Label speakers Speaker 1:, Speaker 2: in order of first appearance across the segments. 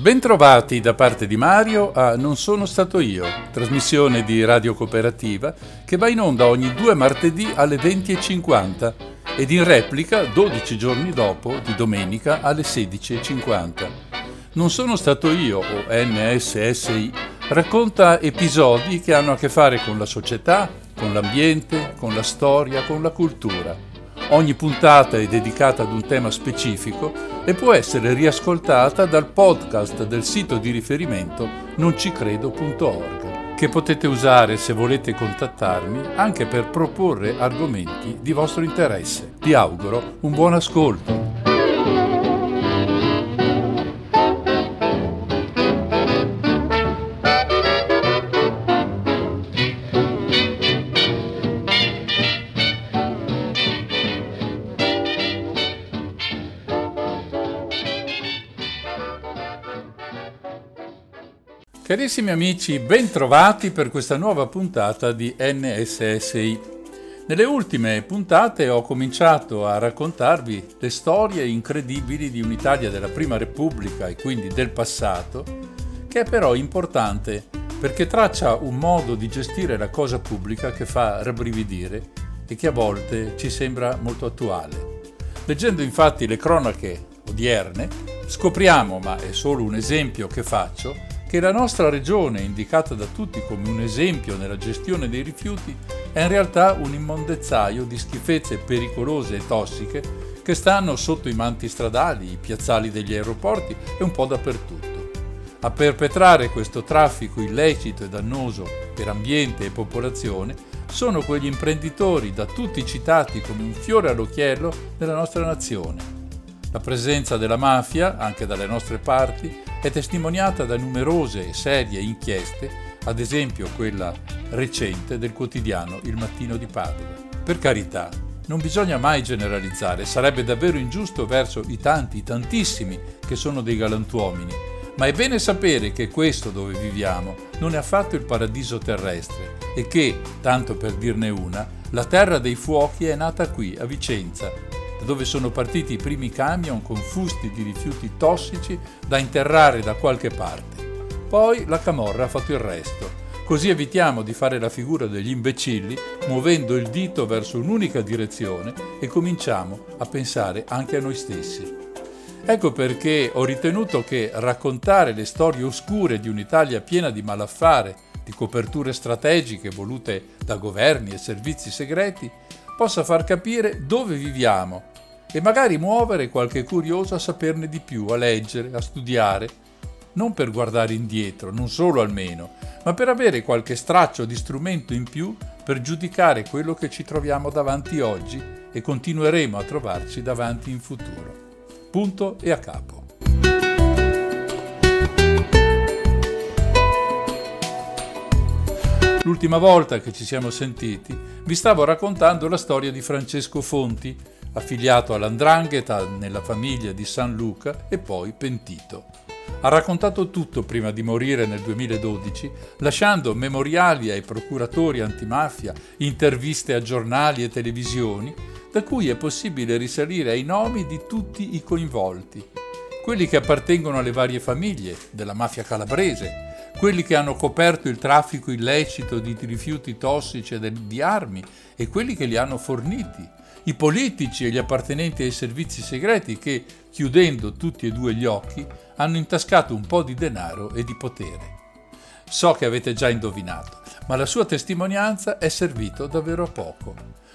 Speaker 1: Bentrovati da parte di Mario a Non sono stato io, trasmissione di Radio Cooperativa che va in onda ogni due martedì alle 20.50 ed in replica 12 giorni dopo di domenica alle 16.50. Non sono stato io o NSSI racconta episodi che hanno a che fare con la società, con l'ambiente, con la storia, con la cultura Ogni puntata è dedicata ad un tema specifico e può essere riascoltata dal podcast del sito di riferimento noncicredo.org, che potete usare se volete contattarmi anche per proporre argomenti di vostro interesse. Vi auguro un buon ascolto. Carissimi amici, ben trovati per questa nuova puntata di NSSI. Nelle ultime puntate ho cominciato a raccontarvi le storie incredibili di un'Italia della Prima Repubblica e quindi del passato, che è però importante perché traccia un modo di gestire la cosa pubblica che fa rabbrividire e che a volte ci sembra molto attuale. Leggendo infatti le cronache odierne, scopriamo, ma è solo un esempio che faccio, che la nostra regione, indicata da tutti come un esempio nella gestione dei rifiuti, è in realtà un immondezzaio di schifezze pericolose e tossiche che stanno sotto i manti stradali, i piazzali degli aeroporti e un po' dappertutto. A perpetrare questo traffico illecito e dannoso per ambiente e popolazione sono quegli imprenditori da tutti citati come un fiore all'occhiello della nostra nazione. La presenza della mafia, anche dalle nostre parti, è testimoniata da numerose e serie inchieste, ad esempio quella recente del quotidiano Il Mattino di Padova. Per carità, non bisogna mai generalizzare, sarebbe davvero ingiusto verso i tanti, tantissimi che sono dei galantuomini, ma è bene sapere che questo dove viviamo non è affatto il paradiso terrestre e che, tanto per dirne una, la terra dei fuochi è nata qui, a Vicenza, da dove sono partiti i primi camion con fusti di rifiuti tossici da interrare da qualche parte. Poi la camorra ha fatto il resto. Così evitiamo di fare la figura degli imbecilli muovendo il dito verso un'unica direzione e cominciamo a pensare anche a noi stessi. Ecco perché ho ritenuto che raccontare le storie oscure di un'Italia piena di malaffare, di coperture strategiche volute da governi e servizi segreti, possa far capire dove viviamo e magari muovere qualche curioso a saperne di più, a leggere, a studiare, non per guardare indietro, non solo almeno, ma per avere qualche straccio di strumento in più per giudicare quello che ci troviamo davanti oggi e continueremo a trovarci davanti in futuro. Punto e a capo. L'ultima volta che ci siamo sentiti vi stavo raccontando la storia di Francesco Fonti, affiliato all'Andrangheta nella famiglia di San Luca e poi pentito. Ha raccontato tutto prima di morire nel 2012, lasciando memoriali ai procuratori antimafia, interviste a giornali e televisioni, da cui è possibile risalire ai nomi di tutti i coinvolti, quelli che appartengono alle varie famiglie della mafia calabrese, quelli che hanno coperto il traffico illecito di rifiuti tossici e di armi e quelli che li hanno forniti, i politici e gli appartenenti ai servizi segreti che, chiudendo tutti e due gli occhi, hanno intascato un po' di denaro e di potere. So che avete già indovinato, ma la sua testimonianza è servito davvero a poco.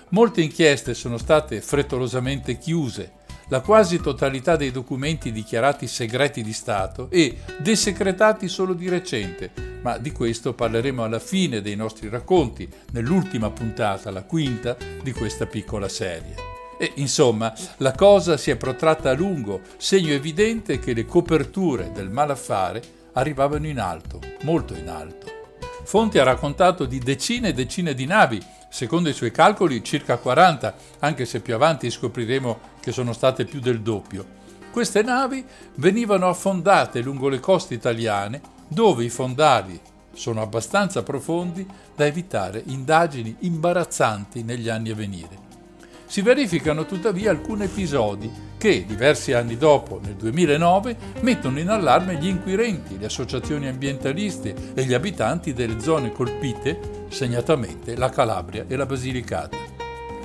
Speaker 1: Molte inchieste sono state frettolosamente chiuse, la quasi totalità dei documenti dichiarati segreti di Stato e desecretati solo di recente, ma di questo parleremo alla fine dei nostri racconti, nell'ultima puntata, la quinta, di questa piccola serie. E insomma, la cosa si è protratta a lungo, segno evidente che le coperture del malaffare arrivavano in alto, molto in alto. Fonti ha raccontato di decine e decine di navi, secondo i suoi calcoli circa 40, anche se più avanti scopriremo che sono state più del doppio. Queste navi venivano affondate lungo le coste italiane, dove i fondali sono abbastanza profondi da evitare indagini imbarazzanti negli anni a venire. si verificano tuttavia alcuni episodi che, diversi anni dopo, nel 2009, mettono in allarme gli inquirenti, le associazioni ambientaliste e gli abitanti delle zone colpite, segnatamente la Calabria e la Basilicata.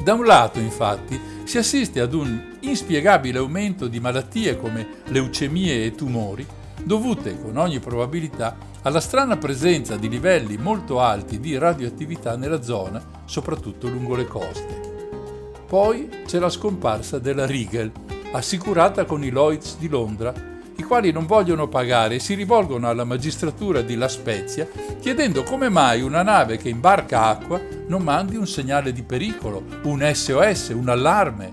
Speaker 1: Da un lato, infatti, si assiste ad un inspiegabile aumento di malattie come leucemie e tumori, dovute con ogni probabilità alla strana presenza di livelli molto alti di radioattività nella zona, soprattutto lungo le coste. Poi c'è la scomparsa della Riegel, assicurata con i Lloyds di Londra, quali non vogliono pagare e si rivolgono alla magistratura di La Spezia chiedendo come mai una nave che imbarca acqua non mandi un segnale di pericolo, un SOS, un allarme.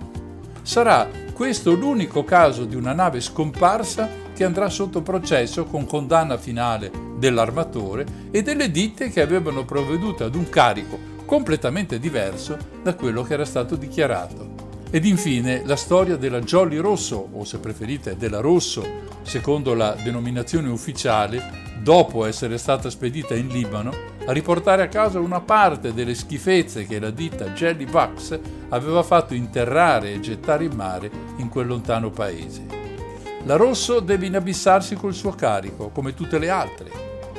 Speaker 1: Sarà questo l'unico caso di una nave scomparsa che andrà sotto processo con condanna finale dell'armatore e delle ditte che avevano provveduto ad un carico completamente diverso da quello che era stato dichiarato. Ed infine la storia della Jolly Rosso, o se preferite della Rosso, secondo la denominazione ufficiale, dopo essere stata spedita in Libano, a riportare a casa una parte delle schifezze che la ditta Jelly Bucks aveva fatto interrare e gettare in mare in quel lontano paese. La Rosso deve inabissarsi col suo carico, come tutte le altre,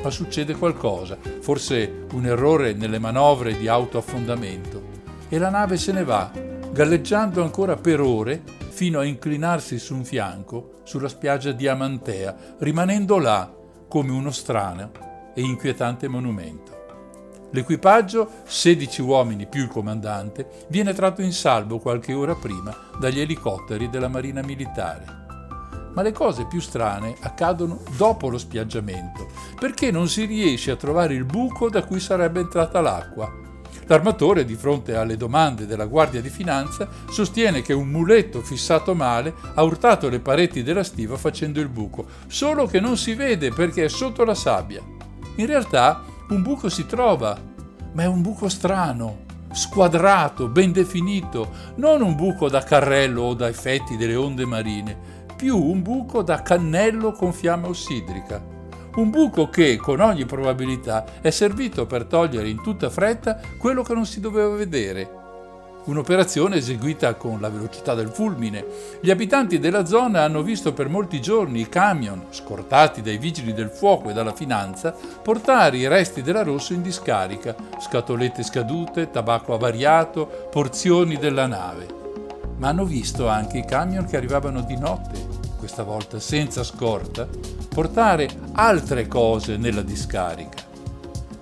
Speaker 1: ma succede qualcosa, forse un errore nelle manovre di autoaffondamento, e la nave se ne va galleggiando ancora per ore fino a inclinarsi su un fianco sulla spiaggia di Amantea, rimanendo là come uno strano e inquietante monumento. L'equipaggio, 16 uomini più il comandante, viene tratto in salvo qualche ora prima dagli elicotteri della Marina Militare. Ma le cose più strane accadono dopo lo spiaggiamento, perché non si riesce a trovare il buco da cui sarebbe entrata l'acqua L'armatore, di fronte alle domande della Guardia di Finanza, sostiene che un muletto fissato male ha urtato le pareti della stiva facendo il buco, solo che non si vede perché è sotto la sabbia. In realtà un buco si trova, ma è un buco strano, squadrato, ben definito, non un buco da carrello o da effetti delle onde marine, più un buco da cannello con fiamma ossidrica un buco che, con ogni probabilità, è servito per togliere in tutta fretta quello che non si doveva vedere. Un'operazione eseguita con la velocità del fulmine. Gli abitanti della zona hanno visto per molti giorni i camion, scortati dai vigili del fuoco e dalla finanza, portare i resti della Rosso in discarica, scatolette scadute, tabacco avariato, porzioni della nave. Ma hanno visto anche i camion che arrivavano di notte, questa volta senza scorta, portare altre cose nella discarica.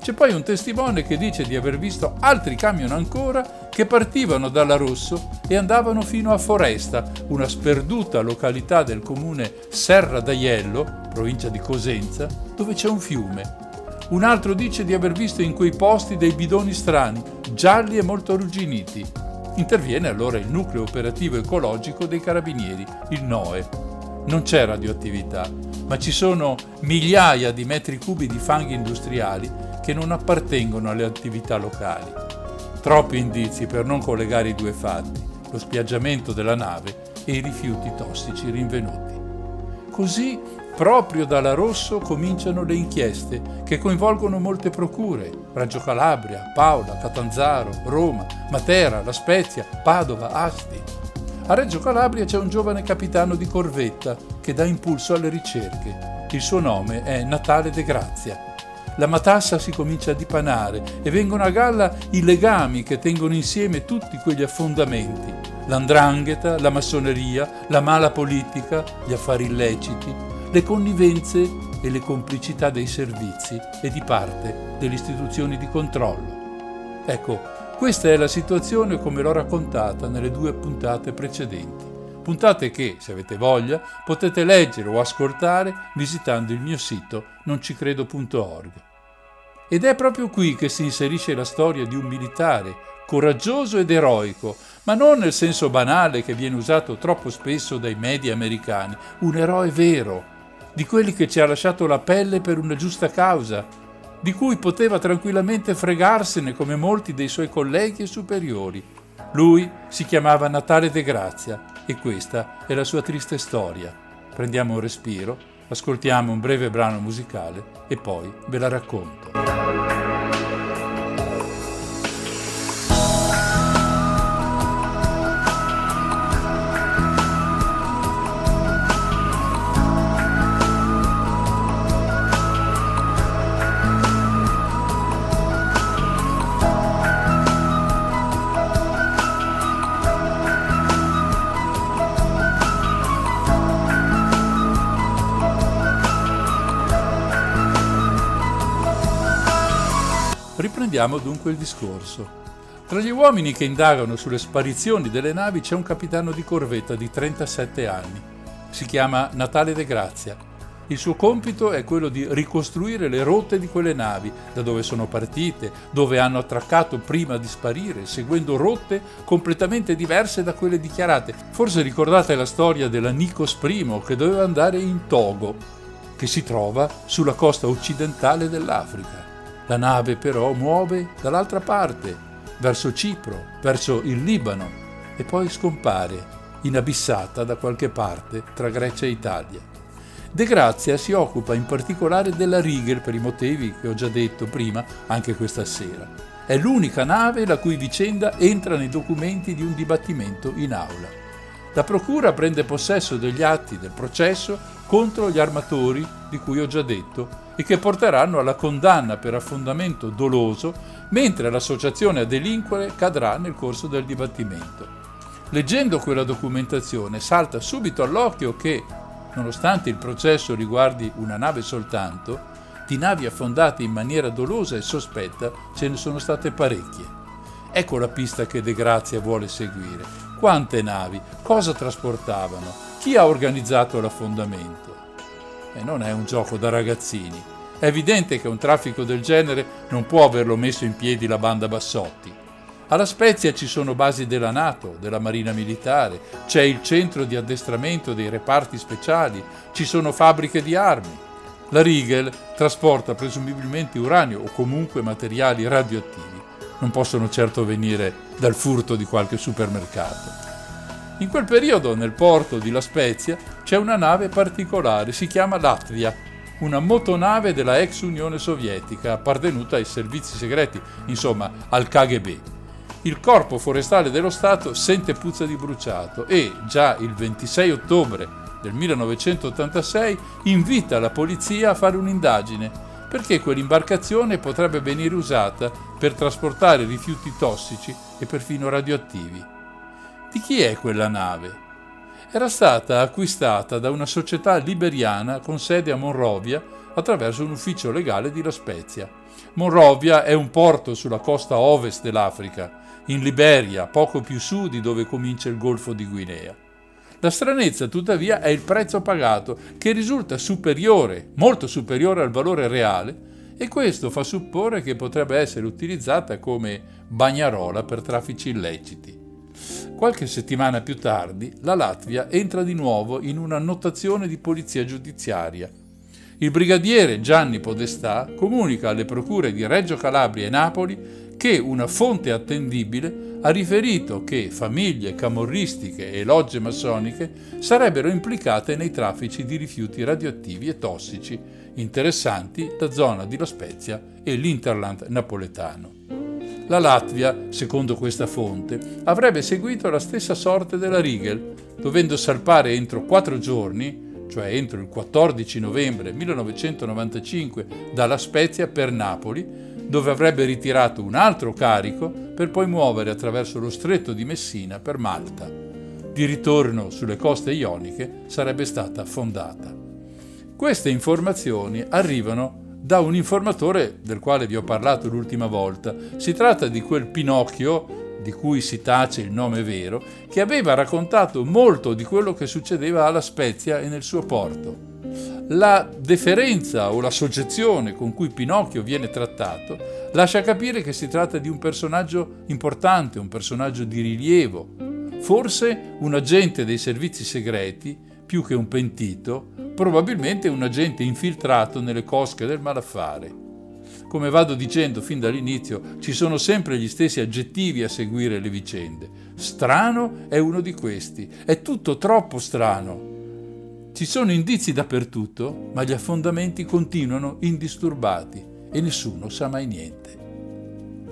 Speaker 1: C'è poi un testimone che dice di aver visto altri camion ancora che partivano dalla Rosso e andavano fino a Foresta, una sperduta località del comune Serra d'Aiello, provincia di Cosenza, dove c'è un fiume. Un altro dice di aver visto in quei posti dei bidoni strani, gialli e molto arrugginiti. Interviene allora il nucleo operativo ecologico dei carabinieri, il NOE. Non c'è radioattività, ma ci sono migliaia di metri cubi di fanghi industriali che non appartengono alle attività locali. Troppi indizi per non collegare i due fatti, lo spiaggiamento della nave e i rifiuti tossici rinvenuti. Così, proprio dalla Rosso cominciano le inchieste che coinvolgono molte procure, Raggio Calabria, Paola, Catanzaro, Roma, Matera, La Spezia, Padova, Asti. A Reggio Calabria c'è un giovane capitano di corvetta che dà impulso alle ricerche. Il suo nome è Natale De Grazia. La matassa si comincia a dipanare e vengono a galla i legami che tengono insieme tutti quegli affondamenti. L'andrangheta, la massoneria, la mala politica, gli affari illeciti, le connivenze e le complicità dei servizi e di parte delle istituzioni di controllo. Ecco, questa è la situazione come l'ho raccontata nelle due puntate precedenti. Puntate che, se avete voglia, potete leggere o ascoltare visitando il mio sito noncicredo.org. Ed è proprio qui che si inserisce la storia di un militare coraggioso ed eroico, ma non nel senso banale che viene usato troppo spesso dai media americani, un eroe vero, di quelli che ci ha lasciato la pelle per una giusta causa, di cui poteva tranquillamente fregarsene come molti dei suoi colleghi e superiori. Lui si chiamava Natale De Grazia e questa è la sua triste storia. Prendiamo un respiro, ascoltiamo un breve brano musicale e poi ve la racconto. Riprendiamo dunque il discorso. Tra gli uomini che indagano sulle sparizioni delle navi c'è un capitano di corvetta di 37 anni. Si chiama Natale De Grazia. Il suo compito è quello di ricostruire le rotte di quelle navi, da dove sono partite, dove hanno attraccato prima di sparire, seguendo rotte completamente diverse da quelle dichiarate. Forse ricordate la storia della Nikos I che doveva andare in Togo, che si trova sulla costa occidentale dell'Africa. La nave però muove dall'altra parte, verso Cipro, verso il Libano e poi scompare, inabissata da qualche parte tra Grecia e Italia. De Grazia si occupa in particolare della Rigel per i motivi che ho già detto prima, anche questa sera. È l'unica nave la cui vicenda entra nei documenti di un dibattimento in aula. La Procura prende possesso degli atti del processo contro gli armatori di cui ho già detto e che porteranno alla condanna per affondamento doloso, mentre l'associazione a delinquere cadrà nel corso del dibattimento. Leggendo quella documentazione salta subito all'occhio che, nonostante il processo riguardi una nave soltanto, di navi affondate in maniera dolosa e sospetta ce ne sono state parecchie. Ecco la pista che De Grazia vuole seguire. Quante navi? Cosa trasportavano? Chi ha organizzato l'affondamento? E non è un gioco da ragazzini. È evidente che un traffico del genere non può averlo messo in piedi la banda Bassotti. Alla Spezia ci sono basi della Nato, della Marina Militare, c'è il centro di addestramento dei reparti speciali, ci sono fabbriche di armi. La Riegel trasporta presumibilmente uranio o comunque materiali radioattivi. Non possono certo venire dal furto di qualche supermercato. In quel periodo nel porto di La Spezia c'è una nave particolare, si chiama Latvia, una motonave della ex Unione Sovietica appartenuta ai servizi segreti, insomma al KGB. Il corpo forestale dello Stato sente puzza di bruciato e già il 26 ottobre del 1986 invita la polizia a fare un'indagine perché quell'imbarcazione potrebbe venire usata per trasportare rifiuti tossici e perfino radioattivi. Di chi è quella nave? Era stata acquistata da una società liberiana con sede a Monrovia attraverso un ufficio legale di La Spezia. Monrovia è un porto sulla costa ovest dell'Africa, in Liberia, poco più su di dove comincia il Golfo di Guinea. La stranezza, tuttavia, è il prezzo pagato, che risulta superiore, molto superiore al valore reale, e questo fa supporre che potrebbe essere utilizzata come bagnarola per traffici illeciti. Qualche settimana più tardi, la Latvia entra di nuovo in una notazione di polizia giudiziaria. Il brigadiere Gianni Podestà comunica alle procure di Reggio Calabria e Napoli che una fonte attendibile ha riferito che famiglie camorristiche e logge massoniche sarebbero implicate nei traffici di rifiuti radioattivi e tossici interessanti la zona di La Spezia e l'Interland napoletano. La Latvia, secondo questa fonte, avrebbe seguito la stessa sorte della Riegel, dovendo salpare entro quattro giorni, cioè entro il 14 novembre 1995, dalla Spezia per Napoli, dove avrebbe ritirato un altro carico per poi muovere attraverso lo stretto di Messina per Malta. Di ritorno sulle coste ioniche sarebbe stata affondata. Queste informazioni arrivano da un informatore del quale vi ho parlato l'ultima volta. Si tratta di quel Pinocchio, di cui si tace il nome vero, che aveva raccontato molto di quello che succedeva alla Spezia e nel suo porto. La deferenza o la soggezione con cui Pinocchio viene trattato lascia capire che si tratta di un personaggio importante, un personaggio di rilievo, forse un agente dei servizi segreti più che un pentito, probabilmente un agente infiltrato nelle cosche del malaffare. Come vado dicendo fin dall'inizio, ci sono sempre gli stessi aggettivi a seguire le vicende. Strano è uno di questi, è tutto troppo strano. Ci sono indizi dappertutto, ma gli affondamenti continuano indisturbati e nessuno sa mai niente.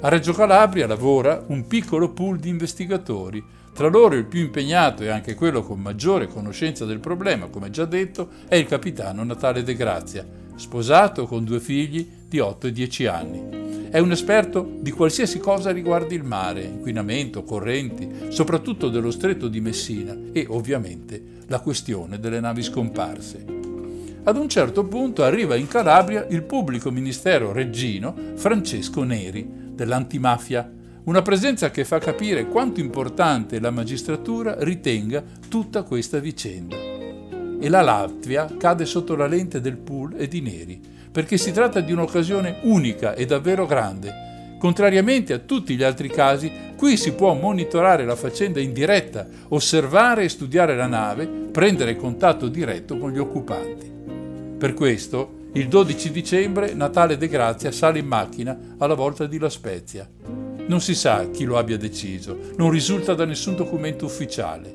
Speaker 1: A Reggio Calabria lavora un piccolo pool di investigatori tra loro il più impegnato e anche quello con maggiore conoscenza del problema, come già detto, è il capitano Natale De Grazia, sposato con due figli di 8 e 10 anni. È un esperto di qualsiasi cosa riguardi il mare, inquinamento, correnti, soprattutto dello stretto di Messina e ovviamente la questione delle navi scomparse. Ad un certo punto arriva in Calabria il pubblico ministero reggino Francesco Neri dell'antimafia, una presenza che fa capire quanto importante la magistratura ritenga tutta questa vicenda. E la Latvia cade sotto la lente del pool e di Neri, perché si tratta di un'occasione unica e davvero grande. Contrariamente a tutti gli altri casi, qui si può monitorare la faccenda in diretta, osservare e studiare la nave, prendere contatto diretto con gli occupanti. Per questo, il 12 dicembre, Natale De Grazia sale in macchina alla volta di La Spezia. Non si sa chi lo abbia deciso, non risulta da nessun documento ufficiale.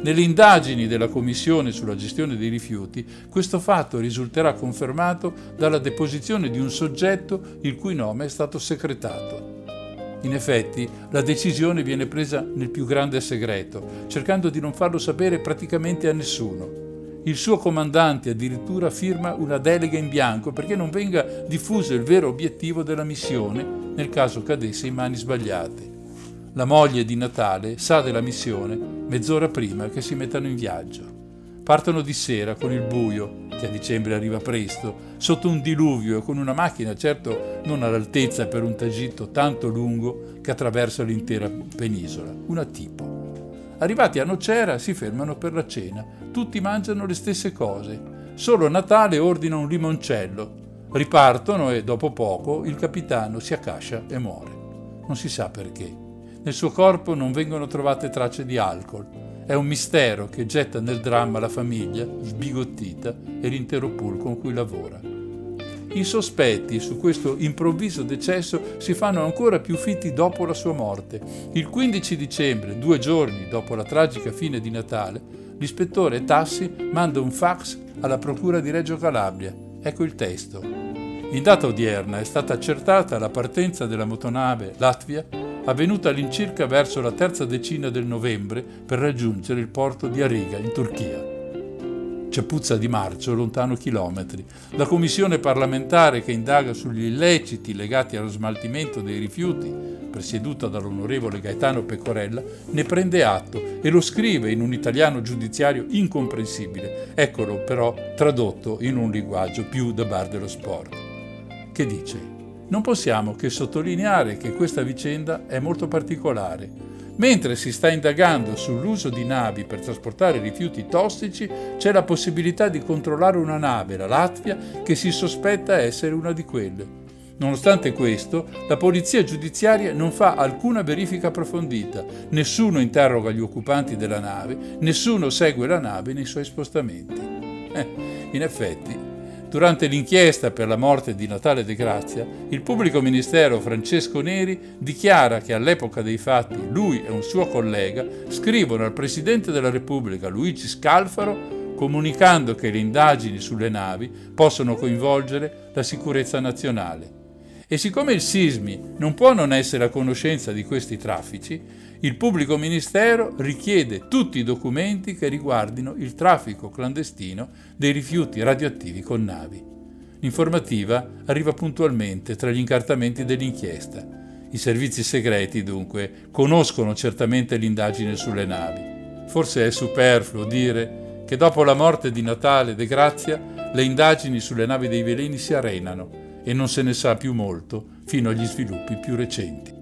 Speaker 1: Nelle indagini della Commissione sulla gestione dei rifiuti, questo fatto risulterà confermato dalla deposizione di un soggetto il cui nome è stato secretato. In effetti, la decisione viene presa nel più grande segreto, cercando di non farlo sapere praticamente a nessuno. Il suo comandante addirittura firma una delega in bianco perché non venga diffuso il vero obiettivo della missione nel caso cadesse in mani sbagliate. La moglie di Natale sa della missione mezz'ora prima che si mettano in viaggio. Partono di sera con il buio, che a dicembre arriva presto, sotto un diluvio e con una macchina certo non all'altezza per un tragitto tanto lungo che attraversa l'intera penisola, una tipo. Arrivati a Nocera si fermano per la cena. Tutti mangiano le stesse cose. Solo Natale ordina un limoncello. Ripartono e dopo poco il capitano si accascia e muore. Non si sa perché. Nel suo corpo non vengono trovate tracce di alcol. È un mistero che getta nel dramma la famiglia, sbigottita, e l'intero pool con cui lavora. I sospetti su questo improvviso decesso si fanno ancora più fitti dopo la sua morte. Il 15 dicembre, due giorni dopo la tragica fine di Natale, l'ispettore Tassi manda un fax alla Procura di Reggio Calabria. Ecco il testo. In data odierna è stata accertata la partenza della motonave Latvia avvenuta all'incirca verso la terza decina del novembre per raggiungere il porto di Ariga in Turchia. C'è puzza di marcio lontano chilometri. La commissione parlamentare che indaga sugli illeciti legati allo smaltimento dei rifiuti, presieduta dall'onorevole Gaetano Pecorella, ne prende atto e lo scrive in un italiano giudiziario incomprensibile, eccolo però tradotto in un linguaggio più da bar dello sport. Che dice? Non possiamo che sottolineare che questa vicenda è molto particolare Mentre si sta indagando sull'uso di navi per trasportare rifiuti tossici, c'è la possibilità di controllare una nave, la Latvia, che si sospetta essere una di quelle. Nonostante questo, la polizia giudiziaria non fa alcuna verifica approfondita, nessuno interroga gli occupanti della nave, nessuno segue la nave nei suoi spostamenti. Eh, in effetti, Durante l'inchiesta per la morte di Natale De Grazia, il pubblico ministero Francesco Neri dichiara che all'epoca dei fatti lui e un suo collega scrivono al Presidente della Repubblica Luigi Scalfaro comunicando che le indagini sulle navi possono coinvolgere la sicurezza nazionale. E siccome il Sismi non può non essere a conoscenza di questi traffici, il pubblico ministero richiede tutti i documenti che riguardino il traffico clandestino dei rifiuti radioattivi con navi. L'informativa arriva puntualmente tra gli incartamenti dell'inchiesta. I servizi segreti, dunque, conoscono certamente l'indagine sulle navi. Forse è superfluo dire che dopo la morte di Natale De Grazia le indagini sulle navi dei veleni si arenano e non se ne sa più molto fino agli sviluppi più recenti.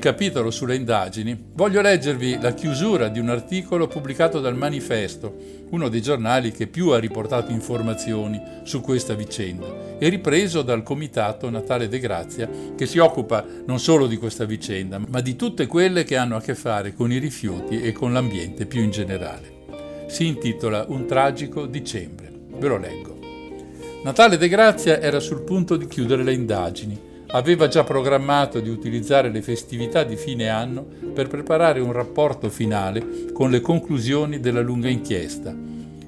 Speaker 1: Capitolo sulle indagini, voglio leggervi la chiusura di un articolo pubblicato dal Manifesto, uno dei giornali che più ha riportato informazioni su questa vicenda, e ripreso dal Comitato Natale De Grazia, che si occupa non solo di questa vicenda, ma di tutte quelle che hanno a che fare con i rifiuti e con l'ambiente più in generale. Si intitola Un tragico dicembre. Ve lo leggo. Natale De Grazia era sul punto di chiudere le indagini aveva già programmato di utilizzare le festività di fine anno per preparare un rapporto finale con le conclusioni della lunga inchiesta.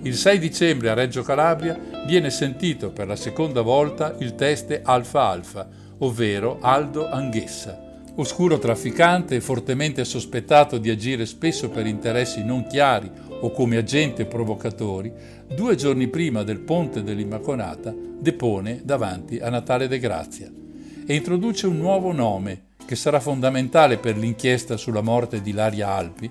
Speaker 1: il 6 dicembre a Reggio Calabria viene sentito per la seconda volta il teste Alfa Alfa, ovvero Aldo Anghessa. Oscuro trafficante e fortemente sospettato di agire spesso per interessi non chiari o come agente provocatori, due giorni prima del ponte dell'Immacolata depone davanti a Natale De Grazia e introduce un nuovo nome che sarà fondamentale per l'inchiesta sulla morte di Laria Alpi,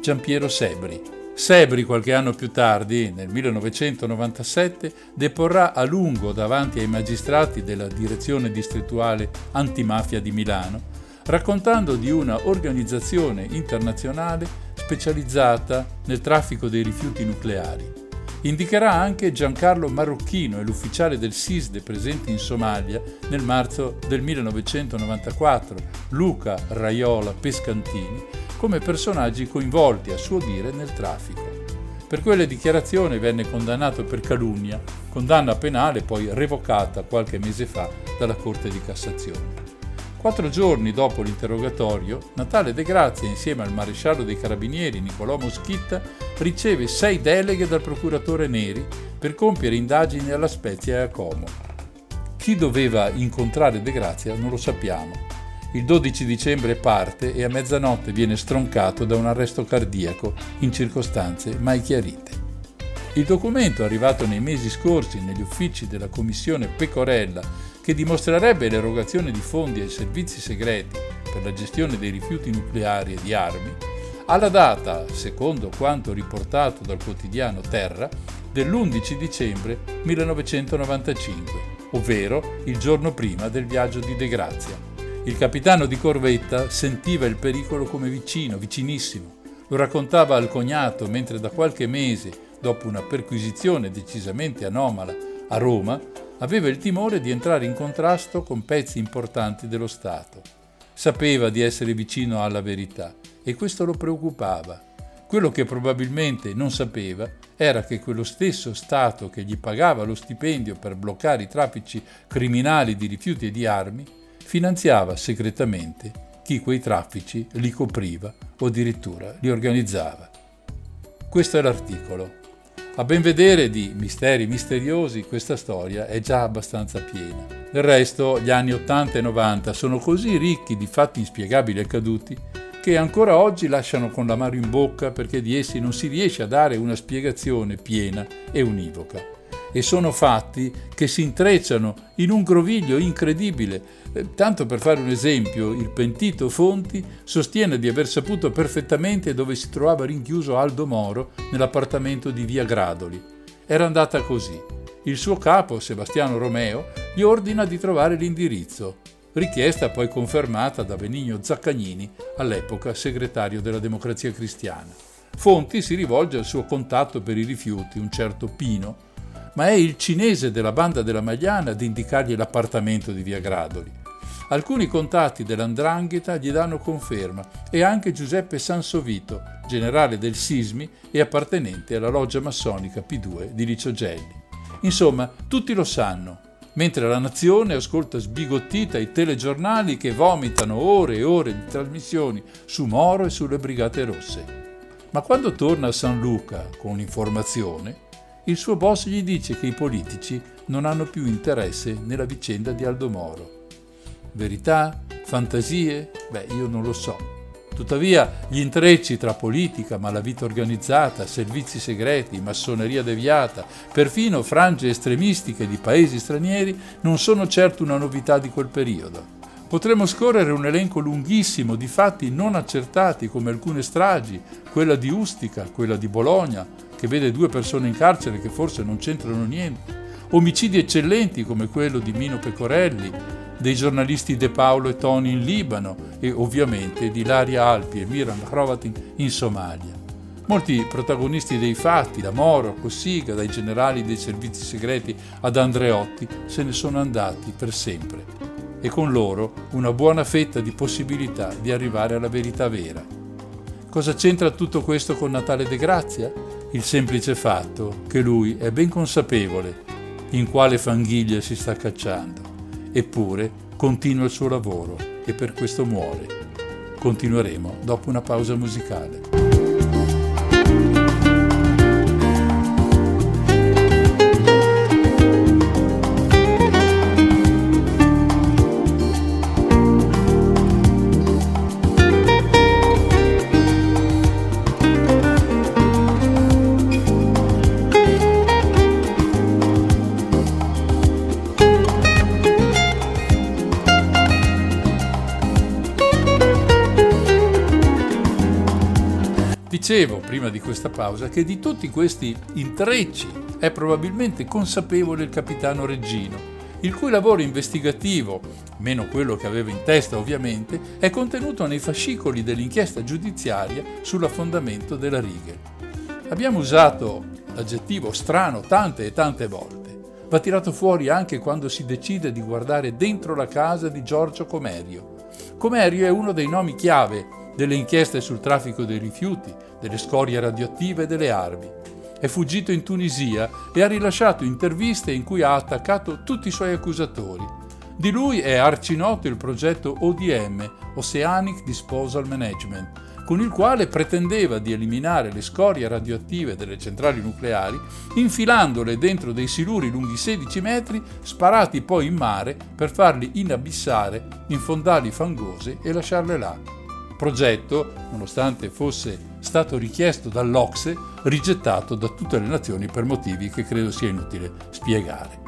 Speaker 1: Giampiero Sebri. Sebri, qualche anno più tardi, nel 1997, deporrà a lungo davanti ai magistrati della Direzione distrettuale antimafia di Milano, raccontando di una organizzazione internazionale specializzata nel traffico dei rifiuti nucleari. Indicherà anche Giancarlo Marocchino e l'ufficiale del SISDE presente in Somalia nel marzo del 1994, Luca Raiola Pescantini, come personaggi coinvolti a suo dire nel traffico. Per quelle dichiarazioni venne condannato per calunnia, condanna penale poi revocata qualche mese fa dalla Corte di Cassazione. Quattro giorni dopo l'interrogatorio, Natale De Grazia, insieme al maresciallo dei carabinieri Nicolò Moschitta, riceve sei deleghe dal procuratore Neri per compiere indagini alla Spezia e a Como. Chi doveva incontrare De Grazia non lo sappiamo. Il 12 dicembre parte e a mezzanotte viene stroncato da un arresto cardiaco in circostanze mai chiarite. Il documento arrivato nei mesi scorsi negli uffici della commissione Pecorella che dimostrerebbe l'erogazione di fondi ai servizi segreti per la gestione dei rifiuti nucleari e di armi, alla data, secondo quanto riportato dal quotidiano Terra, dell'11 dicembre 1995, ovvero il giorno prima del viaggio di De Grazia. Il capitano di corvetta sentiva il pericolo come vicino, vicinissimo. Lo raccontava al cognato mentre da qualche mese, dopo una perquisizione decisamente anomala a Roma, aveva il timore di entrare in contrasto con pezzi importanti dello Stato. Sapeva di essere vicino alla verità e questo lo preoccupava. Quello che probabilmente non sapeva era che quello stesso Stato che gli pagava lo stipendio per bloccare i traffici criminali di rifiuti e di armi, finanziava segretamente chi quei traffici li copriva o addirittura li organizzava. Questo è l'articolo. A ben vedere di misteri misteriosi questa storia è già abbastanza piena. Del resto gli anni 80 e 90 sono così ricchi di fatti inspiegabili accaduti che ancora oggi lasciano con l'amaro in bocca perché di essi non si riesce a dare una spiegazione piena e univoca e sono fatti che si intrecciano in un groviglio incredibile. Eh, tanto per fare un esempio, il pentito Fonti sostiene di aver saputo perfettamente dove si trovava rinchiuso Aldo Moro nell'appartamento di Via Gradoli. Era andata così. Il suo capo, Sebastiano Romeo, gli ordina di trovare l'indirizzo, richiesta poi confermata da Benigno Zaccagnini, all'epoca segretario della Democrazia Cristiana. Fonti si rivolge al suo contatto per i rifiuti, un certo Pino, ma è il cinese della banda della Magliana ad indicargli l'appartamento di via Gradoli. Alcuni contatti dell'Andrangheta gli danno conferma e anche Giuseppe Sansovito, generale del Sismi e appartenente alla loggia massonica P2 di Licio Gelli. Insomma, tutti lo sanno, mentre la nazione ascolta sbigottita i telegiornali che vomitano ore e ore di trasmissioni su Moro e sulle Brigate Rosse. Ma quando torna a San Luca con un'informazione, il suo boss gli dice che i politici non hanno più interesse nella vicenda di Aldo Moro. Verità? Fantasie? Beh, io non lo so. Tuttavia, gli intrecci tra politica, malavita organizzata, servizi segreti, massoneria deviata, perfino frange estremistiche di paesi stranieri non sono certo una novità di quel periodo. Potremmo scorrere un elenco lunghissimo di fatti non accertati come alcune stragi, quella di Ustica, quella di Bologna, che vede due persone in carcere che forse non c'entrano niente, omicidi eccellenti come quello di Mino Pecorelli, dei giornalisti De Paolo e Toni in Libano e ovviamente di Laria Alpi e Miran Hrovatin in Somalia. Molti protagonisti dei fatti, da Moro a Cossiga, dai generali dei servizi segreti ad Andreotti, se ne sono andati per sempre e con loro una buona fetta di possibilità di arrivare alla verità vera. Cosa c'entra tutto questo con Natale De Grazia? Il semplice fatto che lui è ben consapevole in quale fanghiglia si sta cacciando, eppure continua il suo lavoro e per questo muore. Continueremo dopo una pausa musicale. Dicevo prima di questa pausa che di tutti questi intrecci è probabilmente consapevole il capitano Reggino, il cui lavoro investigativo, meno quello che aveva in testa ovviamente, è contenuto nei fascicoli dell'inchiesta giudiziaria sull'affondamento della Rigel. Abbiamo usato l'aggettivo strano tante e tante volte. Va tirato fuori anche quando si decide di guardare dentro la casa di Giorgio Comerio. Comerio è uno dei nomi chiave delle inchieste sul traffico dei rifiuti, delle scorie radioattive e delle armi. È fuggito in Tunisia e ha rilasciato interviste in cui ha attaccato tutti i suoi accusatori. Di lui è arcinoto il progetto ODM, Oceanic Disposal Management, con il quale pretendeva di eliminare le scorie radioattive delle centrali nucleari, infilandole dentro dei siluri lunghi 16 metri, sparati poi in mare per farli inabissare in fondali fangose e lasciarle là progetto, nonostante fosse stato richiesto dall'Ocse, rigettato da tutte le nazioni per motivi che credo sia inutile spiegare.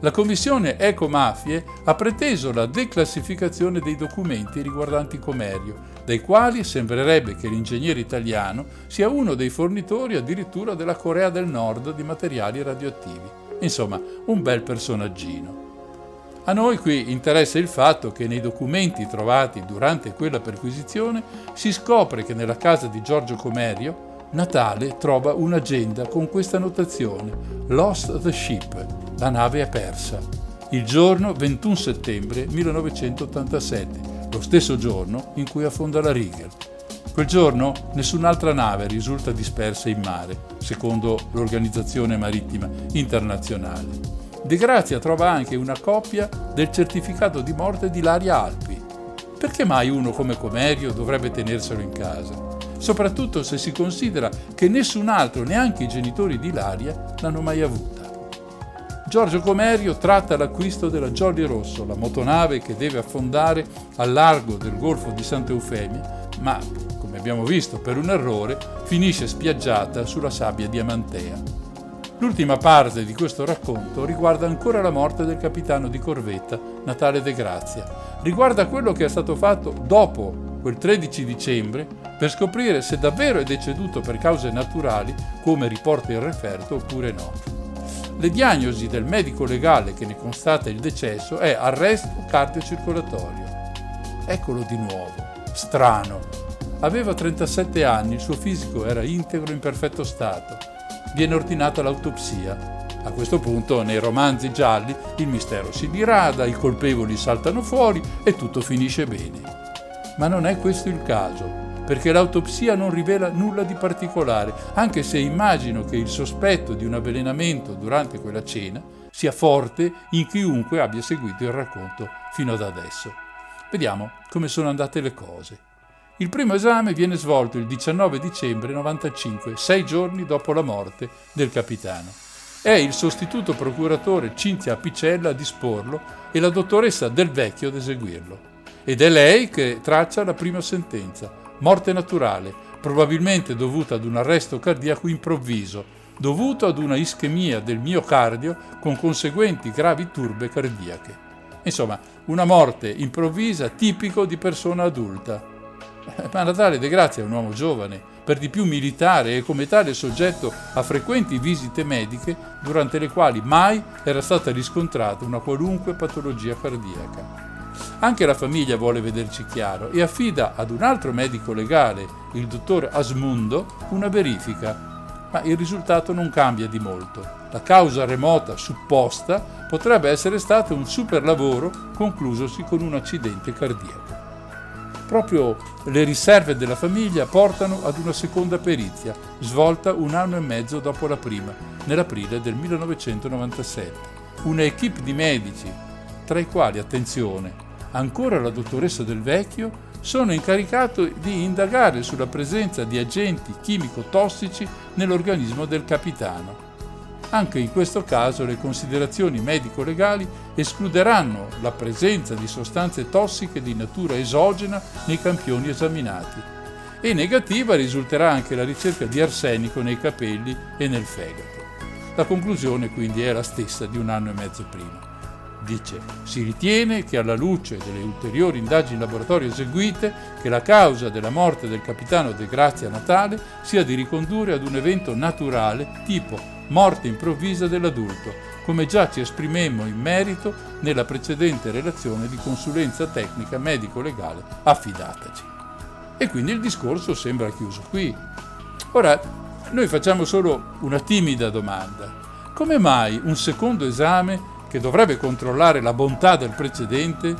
Speaker 1: La Commissione Ecomafie ha preteso la declassificazione dei documenti riguardanti Comerio, dai quali sembrerebbe che l'ingegnere italiano sia uno dei fornitori addirittura della Corea del Nord di materiali radioattivi. Insomma, un bel personaggino. A noi qui interessa il fatto che nei documenti trovati durante quella perquisizione si scopre che nella casa di Giorgio Comerio Natale trova un'agenda con questa notazione Lost the Ship, la nave è persa, il giorno 21 settembre 1987, lo stesso giorno in cui affonda la Rigel. Quel giorno nessun'altra nave risulta dispersa in mare, secondo l'Organizzazione Marittima Internazionale. De Grazia trova anche una copia del certificato di morte di Laria Alpi. Perché mai uno come Comerio dovrebbe tenerselo in casa? Soprattutto se si considera che nessun altro, neanche i genitori di Laria, l'hanno mai avuta. Giorgio Comerio tratta l'acquisto della Jolly Rosso, la motonave che deve affondare al largo del Golfo di Santa Eufemia, ma, come abbiamo visto, per un errore finisce spiaggiata sulla sabbia diamantea. L'ultima parte di questo racconto riguarda ancora la morte del capitano di corvetta Natale De Grazia. Riguarda quello che è stato fatto dopo quel 13 dicembre per scoprire se davvero è deceduto per cause naturali, come riporta il referto, oppure no. Le diagnosi del medico legale che ne constata il decesso è arresto cardiocircolatorio. Eccolo di nuovo, strano. Aveva 37 anni, il suo fisico era integro in perfetto stato viene ordinata l'autopsia. A questo punto nei romanzi gialli il mistero si dirada, i colpevoli saltano fuori e tutto finisce bene. Ma non è questo il caso, perché l'autopsia non rivela nulla di particolare, anche se immagino che il sospetto di un avvelenamento durante quella cena sia forte in chiunque abbia seguito il racconto fino ad adesso. Vediamo come sono andate le cose. Il primo esame viene svolto il 19 dicembre 95, sei giorni dopo la morte del capitano. È il sostituto procuratore Cinzia Apicella a disporlo e la dottoressa Del Vecchio ad eseguirlo. Ed è lei che traccia la prima sentenza, morte naturale, probabilmente dovuta ad un arresto cardiaco improvviso, dovuto ad una ischemia del miocardio con conseguenti gravi turbe cardiache. Insomma, una morte improvvisa tipico di persona adulta, ma Natale De Grazia è un uomo giovane, per di più militare e come tale soggetto a frequenti visite mediche durante le quali mai era stata riscontrata una qualunque patologia cardiaca. Anche la famiglia vuole vederci chiaro e affida ad un altro medico legale, il dottor Asmundo, una verifica, ma il risultato non cambia di molto. La causa remota supposta potrebbe essere stata un superlavoro conclusosi con un accidente cardiaco. Proprio le riserve della famiglia portano ad una seconda perizia, svolta un anno e mezzo dopo la prima, nell'aprile del 1997. Una equipe di medici, tra i quali, attenzione, ancora la dottoressa Del Vecchio, sono incaricati di indagare sulla presenza di agenti chimico-tossici nell'organismo del capitano anche in questo caso le considerazioni medico-legali escluderanno la presenza di sostanze tossiche di natura esogena nei campioni esaminati e negativa risulterà anche la ricerca di arsenico nei capelli e nel fegato. La conclusione quindi è la stessa di un anno e mezzo prima. Dice, si ritiene che alla luce delle ulteriori indagini laboratorie eseguite, che la causa della morte del capitano De Grazia Natale sia di ricondurre ad un evento naturale tipo morte improvvisa dell'adulto, come già ci esprimemmo in merito nella precedente relazione di consulenza tecnica medico-legale affidataci. E quindi il discorso sembra chiuso qui. Ora, noi facciamo solo una timida domanda. Come mai un secondo esame che dovrebbe controllare la bontà del precedente,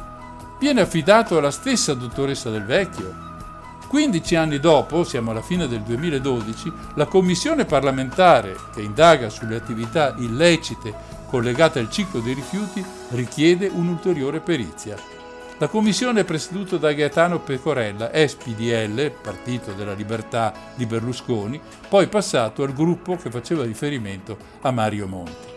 Speaker 1: viene affidato alla stessa dottoressa del Vecchio. 15 anni dopo, siamo alla fine del 2012, la commissione parlamentare che indaga sulle attività illecite collegate al ciclo dei rifiuti richiede un'ulteriore perizia. La commissione è presieduta da Gaetano Pecorella, ex PDL, Partito della Libertà di Berlusconi, poi passato al gruppo che faceva riferimento a Mario Monti.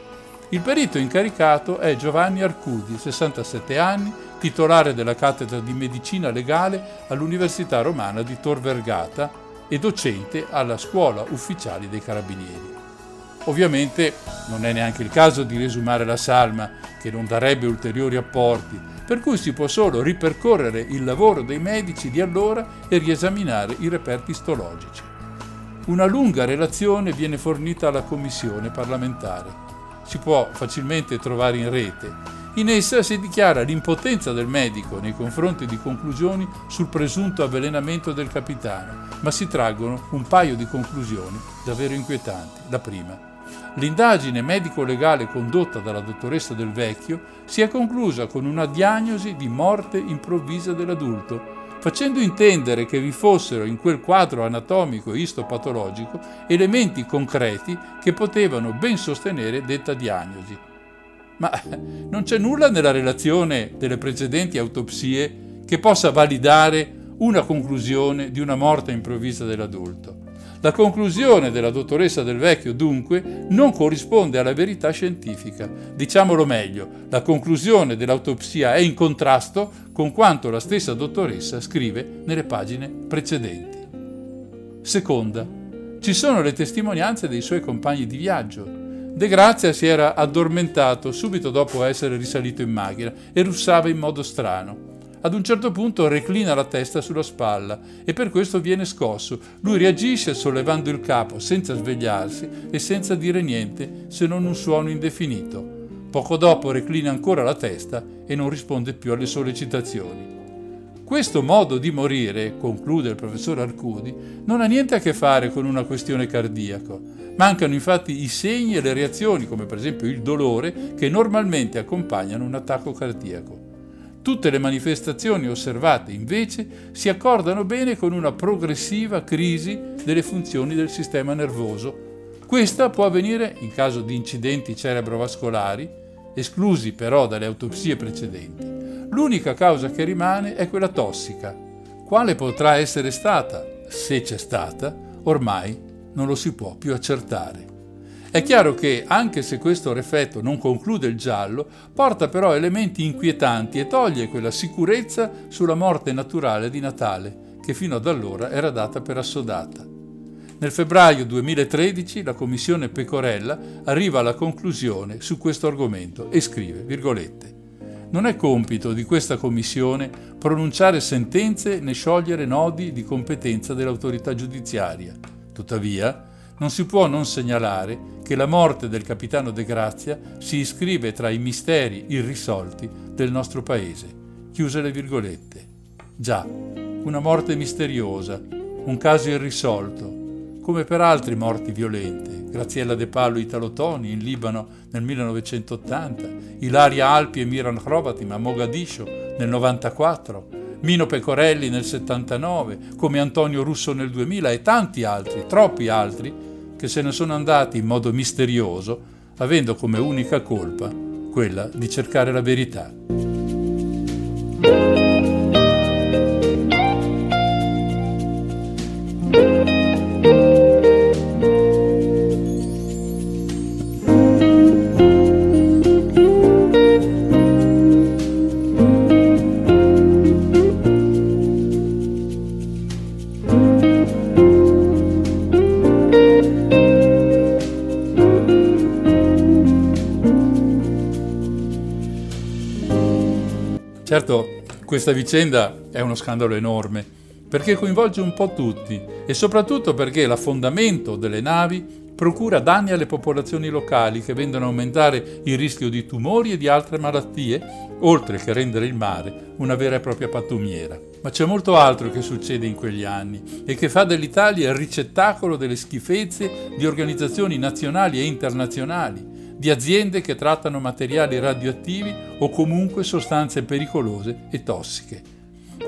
Speaker 1: Il perito incaricato è Giovanni Arcudi, 67 anni, titolare della cattedra di medicina legale all'Università Romana di Tor Vergata e docente alla Scuola Ufficiali dei Carabinieri. Ovviamente non è neanche il caso di riesumare la salma, che non darebbe ulteriori apporti, per cui si può solo ripercorrere il lavoro dei medici di allora e riesaminare i reperti istologici. Una lunga relazione viene fornita alla commissione parlamentare si può facilmente trovare in rete. In essa si dichiara l'impotenza del medico nei confronti di conclusioni sul presunto avvelenamento del capitano, ma si traggono un paio di conclusioni davvero inquietanti. La prima. L'indagine medico-legale condotta dalla dottoressa Del Vecchio si è conclusa con una diagnosi di morte improvvisa dell'adulto facendo intendere che vi fossero in quel quadro anatomico e istopatologico elementi concreti che potevano ben sostenere detta diagnosi. Ma non c'è nulla nella relazione delle precedenti autopsie che possa validare una conclusione di una morte improvvisa dell'adulto. La conclusione della dottoressa Del Vecchio, dunque, non corrisponde alla verità scientifica. Diciamolo meglio, la conclusione dell'autopsia è in contrasto con quanto la stessa dottoressa scrive nelle pagine precedenti. Seconda, ci sono le testimonianze dei suoi compagni di viaggio. De Grazia si era addormentato subito dopo essere risalito in macchina e russava in modo strano. Ad un certo punto reclina la testa sulla spalla e per questo viene scosso. Lui reagisce sollevando il capo senza svegliarsi e senza dire niente se non un suono indefinito. Poco dopo reclina ancora la testa e non risponde più alle sollecitazioni. Questo modo di morire, conclude il professor Arcudi, non ha niente a che fare con una questione cardiaca. Mancano infatti i segni e le reazioni, come per esempio il dolore, che normalmente accompagnano un attacco cardiaco. Tutte le manifestazioni osservate invece si accordano bene con una progressiva crisi delle funzioni del sistema nervoso. Questa può avvenire in caso di incidenti cerebrovascolari, esclusi però dalle autopsie precedenti. L'unica causa che rimane è quella tossica. Quale potrà essere stata, se c'è stata, ormai non lo si può più accertare. È chiaro che, anche se questo refetto non conclude il giallo, porta però elementi inquietanti e toglie quella sicurezza sulla morte naturale di Natale, che fino ad allora era data per assodata. Nel febbraio 2013 la commissione Pecorella arriva alla conclusione su questo argomento e scrive, virgolette, non è compito di questa commissione pronunciare sentenze né sciogliere nodi di competenza dell'autorità giudiziaria. Tuttavia, non si può non segnalare che la morte del capitano De Grazia si iscrive tra i misteri irrisolti del nostro paese. Chiuse le virgolette. Già, una morte misteriosa, un caso irrisolto, come per altre morti violente. Graziella De Pallo Italo Toni in Libano nel 1980, Ilaria Alpi e Miran Hrovatim a Mogadiscio nel 1994, Mino Pecorelli nel 79, come Antonio Russo nel 2000 e tanti altri, troppi altri, che se ne sono andati in modo misterioso, avendo come unica colpa quella di cercare la verità. Certo, questa vicenda è uno scandalo enorme, perché coinvolge un po' tutti e soprattutto perché l'affondamento delle navi procura danni alle popolazioni locali che vendono a aumentare il rischio di tumori e di altre malattie, oltre che rendere il mare una vera e propria pattumiera. Ma c'è molto altro che succede in quegli anni e che fa dell'Italia il ricettacolo delle schifezze di organizzazioni nazionali e internazionali, di aziende che trattano materiali radioattivi o comunque sostanze pericolose e tossiche.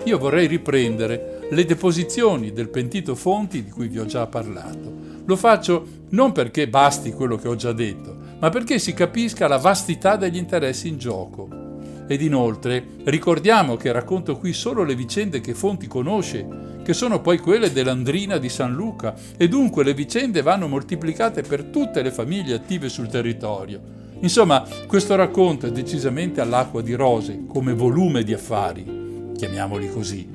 Speaker 1: Io vorrei riprendere le deposizioni del pentito Fonti di cui vi ho già parlato. Lo faccio non perché basti quello che ho già detto, ma perché si capisca la vastità degli interessi in gioco. Ed inoltre ricordiamo che racconto qui solo le vicende che Fonti conosce, che sono poi quelle dell'Andrina di San Luca, e dunque le vicende vanno moltiplicate per tutte le famiglie attive sul territorio. Insomma, questo racconto è decisamente all'acqua di rose, come volume di affari, chiamiamoli così.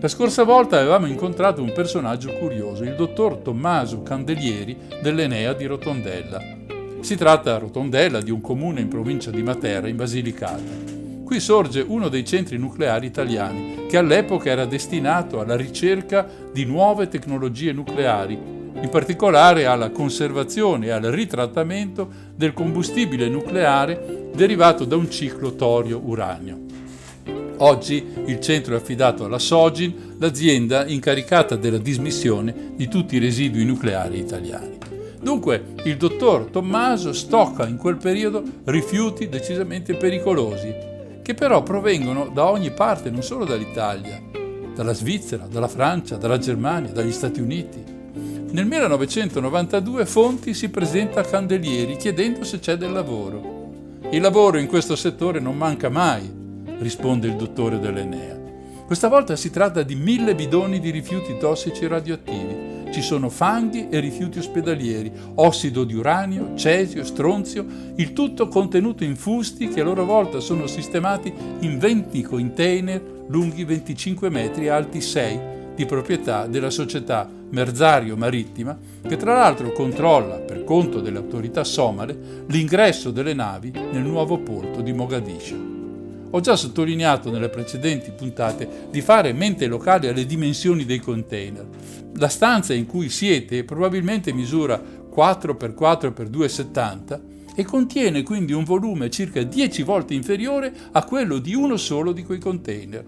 Speaker 1: La scorsa volta avevamo incontrato un personaggio curioso, il dottor Tommaso Candelieri dell'Enea di Rotondella. Si tratta a Rotondella di un comune in provincia di Matera, in Basilicata. Qui sorge uno dei centri nucleari italiani, che all'epoca era destinato alla ricerca di nuove tecnologie nucleari, in particolare alla conservazione e al ritrattamento del combustibile nucleare derivato da un ciclo torio-uranio. Oggi il centro è affidato alla Sogin, l'azienda incaricata della dismissione di tutti i residui nucleari italiani. Dunque il dottor Tommaso stocca in quel periodo rifiuti decisamente pericolosi, che però provengono da ogni parte, non solo dall'Italia, dalla Svizzera, dalla Francia, dalla Germania, dagli Stati Uniti. Nel 1992 Fonti si presenta a Candelieri chiedendo se c'è del lavoro. Il lavoro in questo settore non manca mai, risponde il dottore dell'Enea. Questa volta si tratta di mille bidoni di rifiuti tossici radioattivi ci sono fanghi e rifiuti ospedalieri, ossido di uranio, cesio, stronzio, il tutto contenuto in fusti che a loro volta sono sistemati in 20 container lunghi 25 metri e alti 6 di proprietà della società Merzario Marittima, che tra l'altro controlla, per conto delle autorità somale, l'ingresso delle navi nel nuovo porto di Mogadiscio. Ho già sottolineato nelle precedenti puntate di fare mente locale alle dimensioni dei container. La stanza in cui siete probabilmente misura 4x4x2,70 e contiene quindi un volume circa 10 volte inferiore a quello di uno solo di quei container.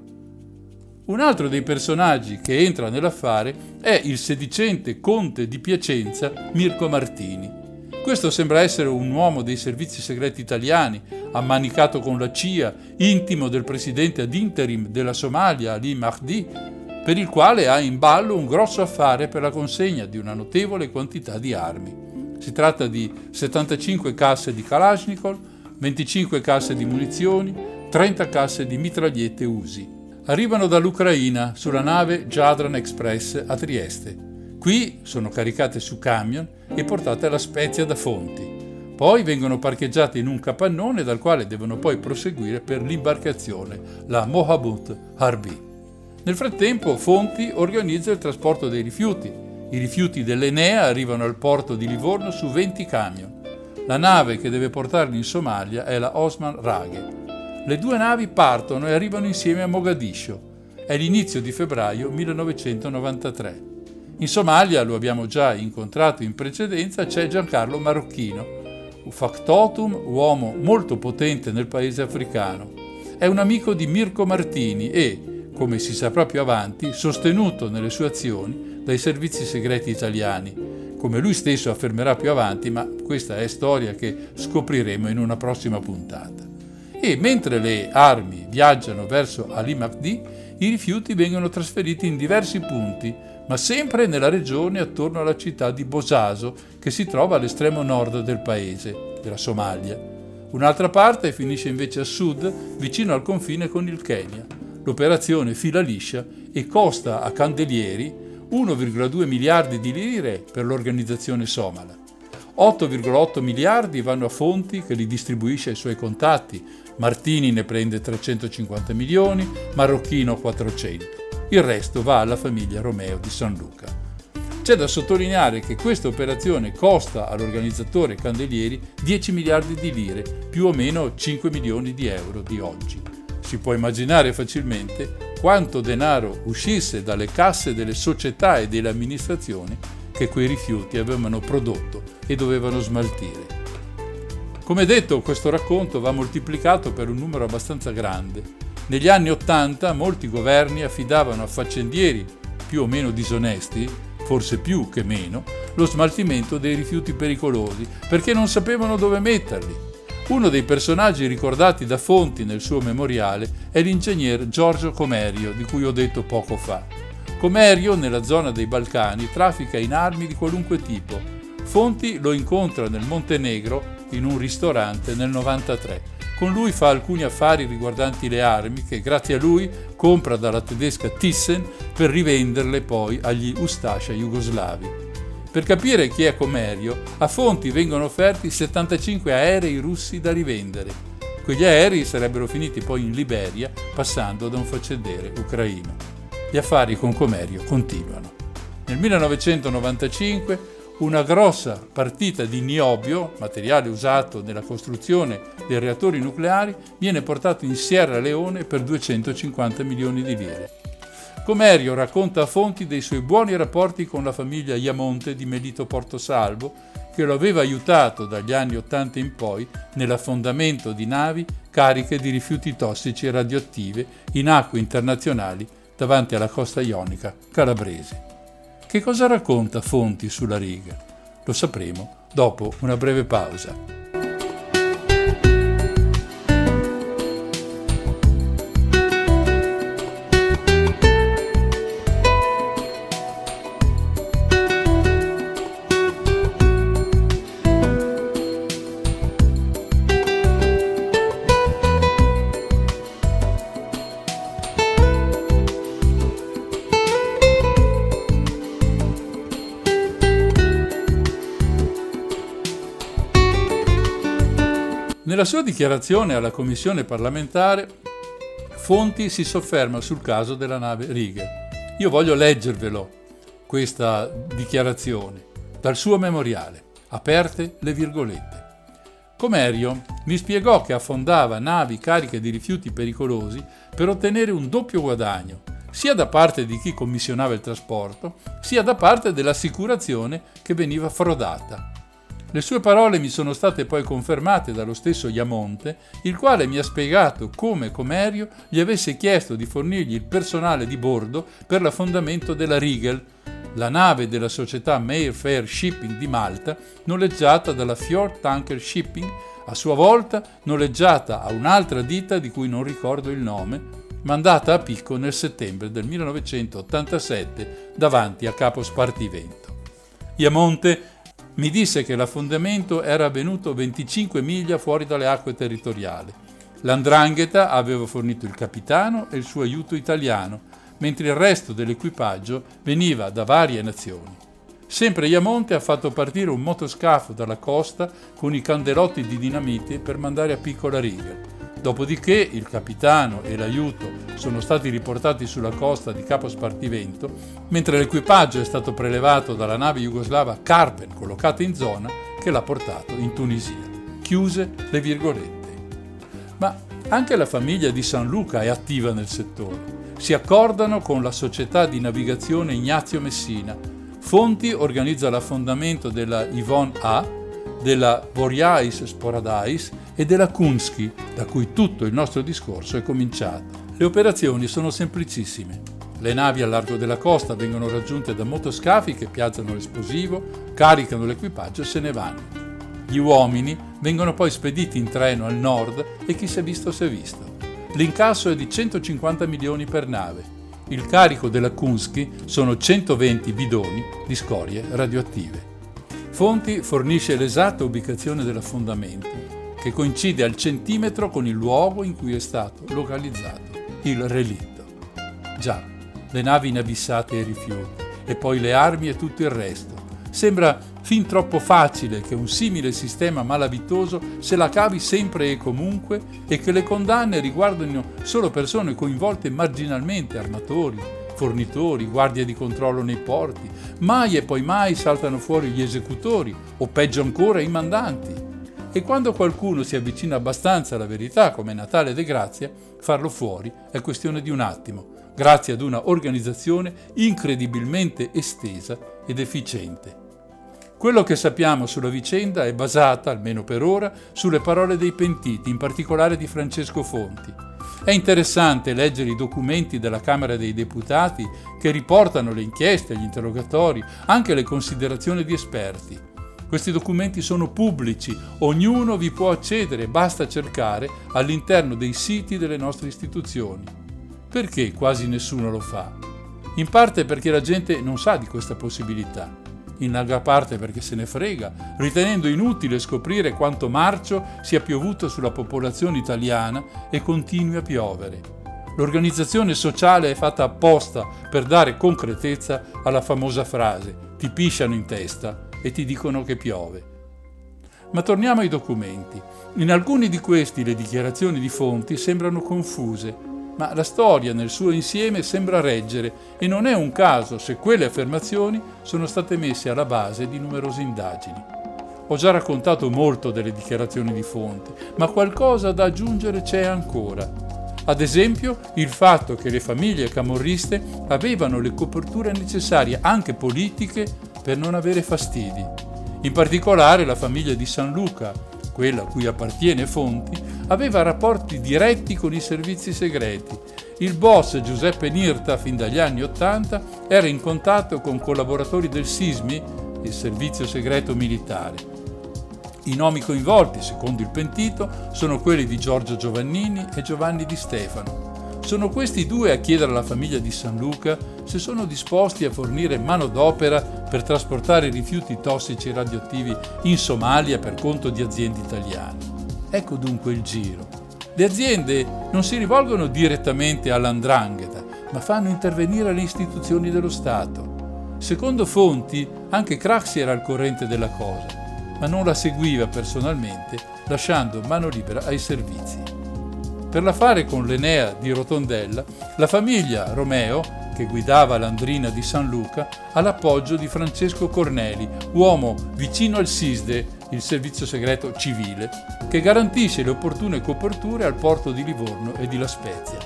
Speaker 1: Un altro dei personaggi che entra nell'affare è il sedicente conte di Piacenza Mirko Martini. Questo sembra essere un uomo dei servizi segreti italiani, ammanicato con la CIA, intimo del presidente ad interim della Somalia, Ali Mahdi, per il quale ha in ballo un grosso affare per la consegna di una notevole quantità di armi. Si tratta di 75 casse di Kalashnikov, 25 casse di munizioni, 30 casse di mitragliette Usi. Arrivano dall'Ucraina sulla nave Jadran Express a Trieste. Qui sono caricate su camion e portate alla Spezia da Fonti. Poi vengono parcheggiate in un capannone dal quale devono poi proseguire per l'imbarcazione, la Mohabut Harbi. Nel frattempo Fonti organizza il trasporto dei rifiuti. I rifiuti dell'Enea arrivano al porto di Livorno su 20 camion. La nave che deve portarli in Somalia è la Osman Raghe. Le due navi partono e arrivano insieme a Mogadiscio. È l'inizio di febbraio 1993. In Somalia, lo abbiamo già incontrato in precedenza, c'è Giancarlo Marocchino, un factotum, uomo molto potente nel paese africano. È un amico di Mirko Martini e, come si saprà più avanti, sostenuto nelle sue azioni dai servizi segreti italiani, come lui stesso affermerà più avanti, ma questa è storia che scopriremo in una prossima puntata. E mentre le armi viaggiano verso Ali Mahdi, i rifiuti vengono trasferiti in diversi punti ma sempre nella regione attorno alla città di Bosaso, che si trova all'estremo nord del paese, della Somalia. Un'altra parte finisce invece a sud, vicino al confine con il Kenya. L'operazione fila liscia e costa a Candelieri 1,2 miliardi di lire per l'organizzazione somala. 8,8 miliardi vanno a Fonti che li distribuisce ai suoi contatti. Martini ne prende 350 milioni, Marocchino 400 il resto va alla famiglia Romeo di San Luca. C'è da sottolineare che questa operazione costa all'organizzatore Candelieri 10 miliardi di lire, più o meno 5 milioni di euro di oggi. si può immaginare facilmente quanto denaro uscisse dalle casse delle società e delle amministrazioni che quei rifiuti avevano prodotto e dovevano smaltire. Come detto, questo racconto va moltiplicato per un numero abbastanza grande. Negli anni Ottanta molti governi affidavano a faccendieri più o meno disonesti, forse più che meno, lo smaltimento dei rifiuti pericolosi perché non sapevano dove metterli uno dei personaggi ricordati da Fonti nel suo memoriale è l'ingegner Giorgio Comerio, di cui ho detto poco fa. Comerio, nella zona dei Balcani, traffica in armi di qualunque tipo. Fonti lo incontra nel Montenegro in un ristorante nel 93. Con lui fa alcuni affari riguardanti le armi che grazie a lui compra dalla tedesca Thyssen per rivenderle poi agli Ustascia jugoslavi. Per capire chi è Comerio, a Fonti vengono offerti 75 aerei russi da rivendere. Quegli aerei sarebbero finiti poi in Liberia passando da un faccendiere ucraino. Gli affari con Comerio continuano. Nel 1995 una grossa partita di niobio, materiale usato nella costruzione dei reattori nucleari, viene portato in Sierra Leone per 250 milioni di lire. Comerio racconta a fonti dei suoi buoni rapporti con la famiglia Iamonte di Melito Portosalvo, che lo aveva aiutato dagli anni Ottanta in poi nell'affondamento di navi cariche di rifiuti tossici e radioattive in acque internazionali davanti alla costa ionica calabrese. Che cosa racconta Fonti sulla riga? Lo sapremo dopo una breve pausa. Nella sua dichiarazione alla commissione parlamentare, Fonti si sofferma sul caso della nave Rigel. Io voglio leggervelo questa dichiarazione dal suo memoriale, aperte le virgolette. Comerio mi spiegò che affondava navi cariche di rifiuti pericolosi per ottenere un doppio guadagno, sia da parte di chi commissionava il trasporto, sia da parte dell'assicurazione che veniva frodata. Le sue parole mi sono state poi confermate dallo stesso Iamonte, il quale mi ha spiegato come Comerio gli avesse chiesto di fornirgli il personale di bordo per l'affondamento della Rigel, la nave della società Mayfair Shipping di Malta, noleggiata dalla Fjord Tanker Shipping, a sua volta noleggiata a un'altra ditta di cui non ricordo il nome, mandata a picco nel settembre del 1987 davanti a Capo Spartivento. Iamonte mi disse che l'affondamento era avvenuto 25 miglia fuori dalle acque territoriali. L'andrangheta aveva fornito il capitano e il suo aiuto italiano, mentre il resto dell'equipaggio veniva da varie nazioni. Sempre Iamonte ha fatto partire un motoscafo dalla costa con i candelotti di dinamite per mandare a piccola riga. Dopodiché il capitano e l'aiuto sono stati riportati sulla costa di Capo Spartivento, mentre l'equipaggio è stato prelevato dalla nave jugoslava Carpen, collocata in zona, che l'ha portato in Tunisia. Chiuse le virgolette. Ma anche la famiglia di San Luca è attiva nel settore. Si accordano con la società di navigazione Ignazio Messina. Fonti organizza l'affondamento della Yvonne A, della Boreais Sporadais e della Kunsky, da cui tutto il nostro discorso è cominciato. Le operazioni sono semplicissime. Le navi al largo della costa vengono raggiunte da motoscafi che piazzano l'esplosivo, caricano l'equipaggio e se ne vanno. Gli uomini vengono poi spediti in treno al nord e chi si è visto si è visto. L'incasso è di 150 milioni per nave. Il carico della Kunsky sono 120 bidoni di scorie radioattive. Fonti fornisce l'esatta ubicazione dell'affondamento che coincide al centimetro con il luogo in cui è stato localizzato il relitto. Già, le navi inabissate e i rifiuti, e poi le armi e tutto il resto. Sembra fin troppo facile che un simile sistema malavitoso se la cavi sempre e comunque e che le condanne riguardino solo persone coinvolte marginalmente, armatori, fornitori, guardie di controllo nei porti. Mai e poi mai saltano fuori gli esecutori o peggio ancora i mandanti e quando qualcuno si avvicina abbastanza alla verità, come Natale De Grazia, farlo fuori è questione di un attimo, grazie ad una organizzazione incredibilmente estesa ed efficiente. Quello che sappiamo sulla vicenda è basata, almeno per ora, sulle parole dei pentiti, in particolare di Francesco Fonti. È interessante leggere i documenti della Camera dei Deputati che riportano le inchieste, gli interrogatori, anche le considerazioni di esperti. Questi documenti sono pubblici, ognuno vi può accedere, basta cercare all'interno dei siti delle nostre istituzioni. Perché quasi nessuno lo fa? In parte perché la gente non sa di questa possibilità in larga parte perché se ne frega, ritenendo inutile scoprire quanto marcio sia piovuto sulla popolazione italiana e continui a piovere. L'organizzazione sociale è fatta apposta per dare concretezza alla famosa frase ti pisciano in testa e ti dicono che piove. Ma torniamo ai documenti. In alcuni di questi le dichiarazioni di fonti sembrano confuse ma la storia nel suo insieme sembra reggere e non è un caso se quelle affermazioni sono state messe alla base di numerose indagini. Ho già raccontato molto delle dichiarazioni di fonti, ma qualcosa da aggiungere c'è ancora. Ad esempio, il fatto che le famiglie camorriste avevano le coperture necessarie, anche politiche, per non avere fastidi. In particolare la famiglia di San Luca, quella a cui appartiene Fonti, aveva rapporti diretti con i servizi segreti. Il boss Giuseppe Nirta, fin dagli anni Ottanta, era in contatto con collaboratori del SISMI, il servizio segreto militare. I nomi coinvolti, secondo il pentito, sono quelli di Giorgio Giovannini e Giovanni Di Stefano. Sono questi due a chiedere alla famiglia di San Luca se sono disposti a fornire manodopera per trasportare rifiuti tossici radioattivi in Somalia per conto di aziende italiane. Ecco dunque il giro. Le aziende non si rivolgono direttamente all'andrangheta, ma fanno intervenire le istituzioni dello Stato. Secondo fonti, anche Craxi era al corrente della cosa, ma non la seguiva personalmente, lasciando mano libera ai servizi. Per l'affare con l'Enea di Rotondella, la famiglia Romeo, che guidava l'Andrina di San Luca, ha l'appoggio di Francesco Corneli, uomo vicino al SISDE, il servizio segreto civile, che garantisce le opportune coperture al porto di Livorno e di La Spezia.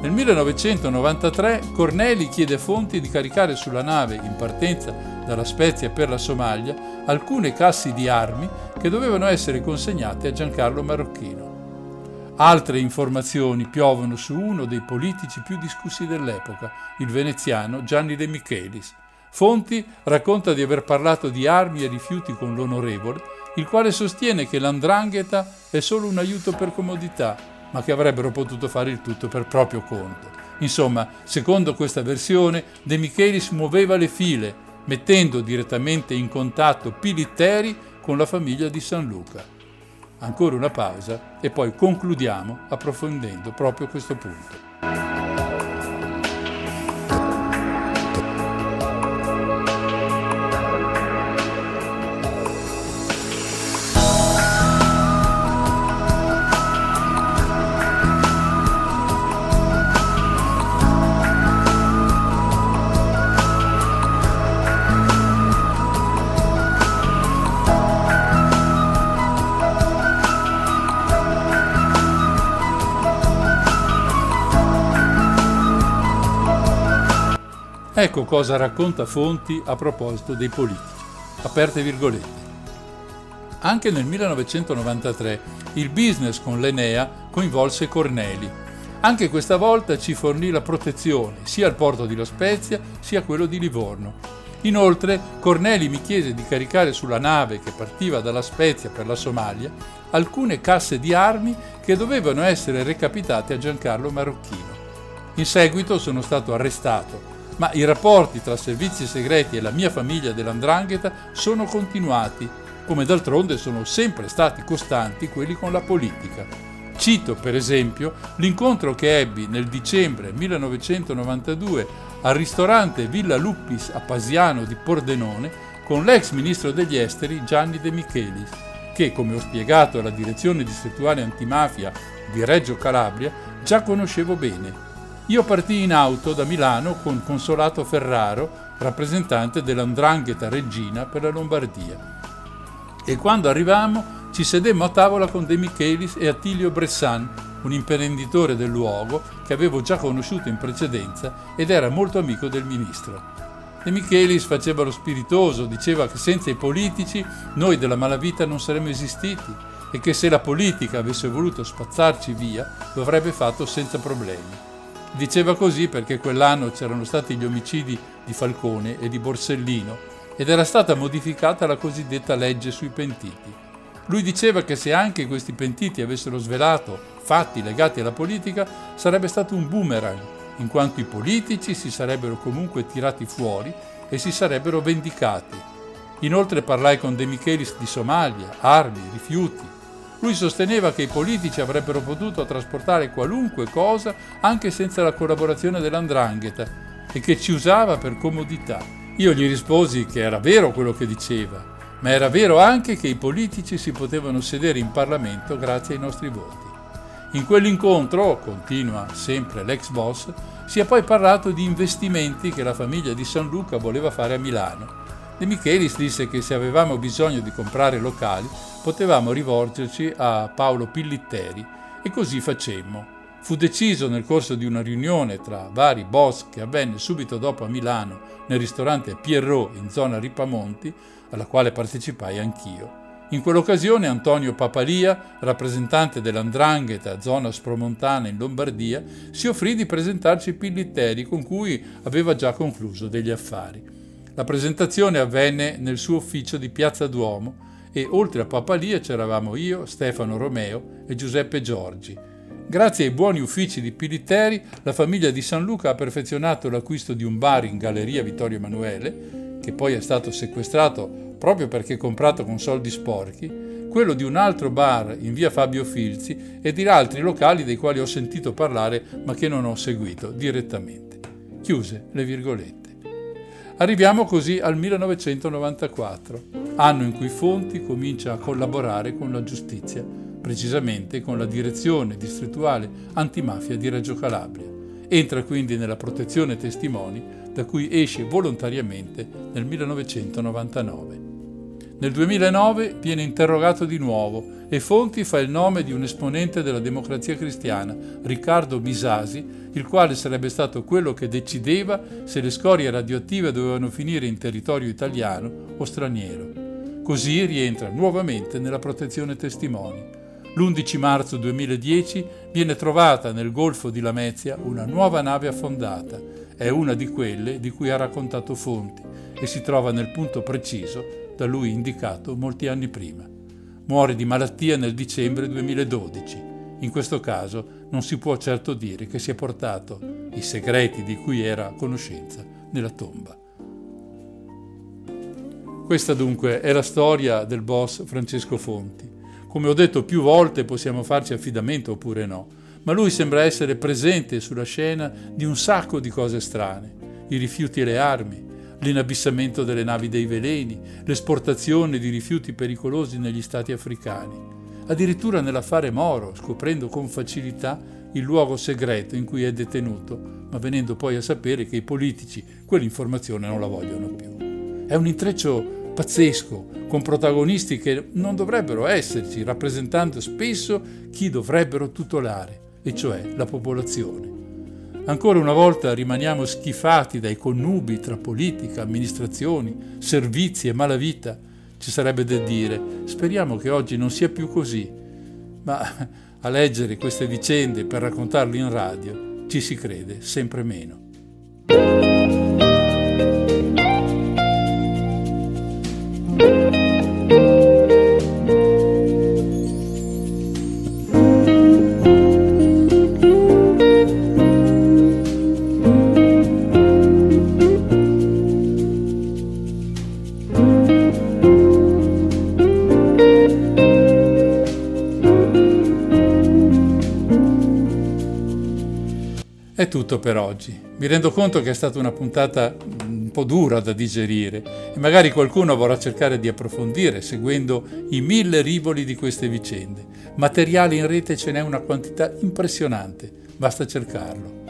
Speaker 1: Nel 1993 Corneli chiede a Fonti di caricare sulla nave in partenza dalla Spezia per la Somalia alcune cassi di armi che dovevano essere consegnate a Giancarlo Marocchino. Altre informazioni piovono su uno dei politici più discussi dell'epoca, il veneziano Gianni De Michelis. Fonti racconta di aver parlato di armi e rifiuti con l'onorevole, il quale sostiene che l'andrangheta è solo un aiuto per comodità, ma che avrebbero potuto fare il tutto per proprio conto. Insomma, secondo questa versione, De Michelis muoveva le file, mettendo direttamente in contatto Pilitteri con la famiglia di San Luca. Ancora una pausa e poi concludiamo approfondendo proprio questo punto. Ecco cosa racconta Fonti a proposito dei politici. Aperte virgolette. Anche nel 1993 il business con l'Enea coinvolse Corneli. Anche questa volta ci fornì la protezione sia al porto di La Spezia sia a quello di Livorno. Inoltre Corneli mi chiese di caricare sulla nave che partiva dalla Spezia per la Somalia alcune casse di armi che dovevano essere recapitate a Giancarlo Marocchino. In seguito sono stato arrestato ma i rapporti tra servizi segreti e la mia famiglia dell'Andrangheta sono continuati, come d'altronde sono sempre stati costanti quelli con la politica. Cito per esempio l'incontro che ebbi nel dicembre 1992 al ristorante Villa Luppis a Pasiano di Pordenone con l'ex ministro degli esteri Gianni De Michelis, che, come ho spiegato alla direzione distrettuale antimafia di Reggio Calabria, già conoscevo bene io partii in auto da Milano con Consolato Ferraro, rappresentante dell'Andrangheta Regina per la Lombardia. E quando arrivammo ci sedemmo a tavola con De Michelis e Attilio Bressan, un imprenditore del luogo che avevo già conosciuto in precedenza ed era molto amico del ministro. De Michelis faceva lo spiritoso, diceva che senza i politici noi della malavita non saremmo esistiti e che se la politica avesse voluto spazzarci via lo avrebbe fatto senza problemi. Diceva così perché quell'anno c'erano stati gli omicidi di Falcone e di Borsellino ed era stata modificata la cosiddetta legge sui pentiti. Lui diceva che se anche questi pentiti avessero svelato fatti legati alla politica sarebbe stato un boomerang, in quanto i politici si sarebbero comunque tirati fuori e si sarebbero vendicati. Inoltre parlai con De Michelis di Somalia, armi, rifiuti, lui sosteneva che i politici avrebbero potuto trasportare qualunque cosa anche senza la collaborazione dell'andrangheta e che ci usava per comodità. Io gli risposi che era vero quello che diceva, ma era vero anche che i politici si potevano sedere in Parlamento grazie ai nostri voti. In quell'incontro, continua sempre l'ex boss, si è poi parlato di investimenti che la famiglia di San Luca voleva fare a Milano. De Michelis disse che se avevamo bisogno di comprare locali potevamo rivolgerci a Paolo Pillitteri e così facemmo. Fu deciso nel corso di una riunione tra vari boss che avvenne subito dopo a Milano nel ristorante Pierrot in zona Ripamonti, alla quale partecipai anch'io. In quell'occasione Antonio Papalia, rappresentante dell'Andrangheta, zona spromontana in Lombardia, si offrì di presentarci Pillitteri con cui aveva già concluso degli affari. La presentazione avvenne nel suo ufficio di Piazza Duomo e oltre a Papalia c'eravamo io, Stefano Romeo e Giuseppe Giorgi. Grazie ai buoni uffici di Pilitteri, la famiglia di San Luca ha perfezionato l'acquisto di un bar in Galleria Vittorio Emanuele, che poi è stato sequestrato proprio perché comprato con soldi sporchi, quello di un altro bar in via Fabio Filzi e di altri locali dei quali ho sentito parlare ma che non ho seguito direttamente. Chiuse le virgolette. Arriviamo così al 1994, anno in cui Fonti comincia a collaborare con la giustizia, precisamente con la direzione distrettuale antimafia di Reggio Calabria. Entra quindi nella protezione testimoni da cui esce volontariamente nel 1999. Nel 2009 viene interrogato di nuovo e Fonti fa il nome di un esponente della democrazia cristiana, Riccardo Misasi, il quale sarebbe stato quello che decideva se le scorie radioattive dovevano finire in territorio italiano o straniero. Così rientra nuovamente nella protezione testimoni. L'11 marzo 2010 viene trovata nel Golfo di Lamezia una nuova nave affondata. È una di quelle di cui ha raccontato Fonti e si trova nel punto preciso da lui indicato molti anni prima. Muore di malattia nel dicembre 2012 in questo caso non si può certo dire che si è portato i segreti di cui era a conoscenza nella tomba. Questa dunque è la storia del boss Francesco Fonti. Come ho detto più volte possiamo farci affidamento oppure no, ma lui sembra essere presente sulla scena di un sacco di cose strane, i rifiuti e le armi, l'inabissamento delle navi dei veleni, l'esportazione di rifiuti pericolosi negli stati africani addirittura nell'affare Moro, scoprendo con facilità il luogo segreto in cui è detenuto, ma venendo poi a sapere che i politici quell'informazione non la vogliono più. È un intreccio pazzesco, con protagonisti che non dovrebbero esserci, rappresentando spesso chi dovrebbero tutelare, e cioè la popolazione. Ancora una volta rimaniamo schifati dai connubi tra politica, amministrazioni, servizi e malavita, ci sarebbe da dire. Speriamo che oggi non sia più così, ma a leggere queste vicende per raccontarle in radio ci si crede sempre meno. Tutto per oggi. Mi rendo conto che è stata una puntata un po' dura da digerire e magari qualcuno vorrà cercare di approfondire seguendo i mille rivoli di queste vicende. Materiale in rete ce n'è una quantità impressionante, basta cercarlo.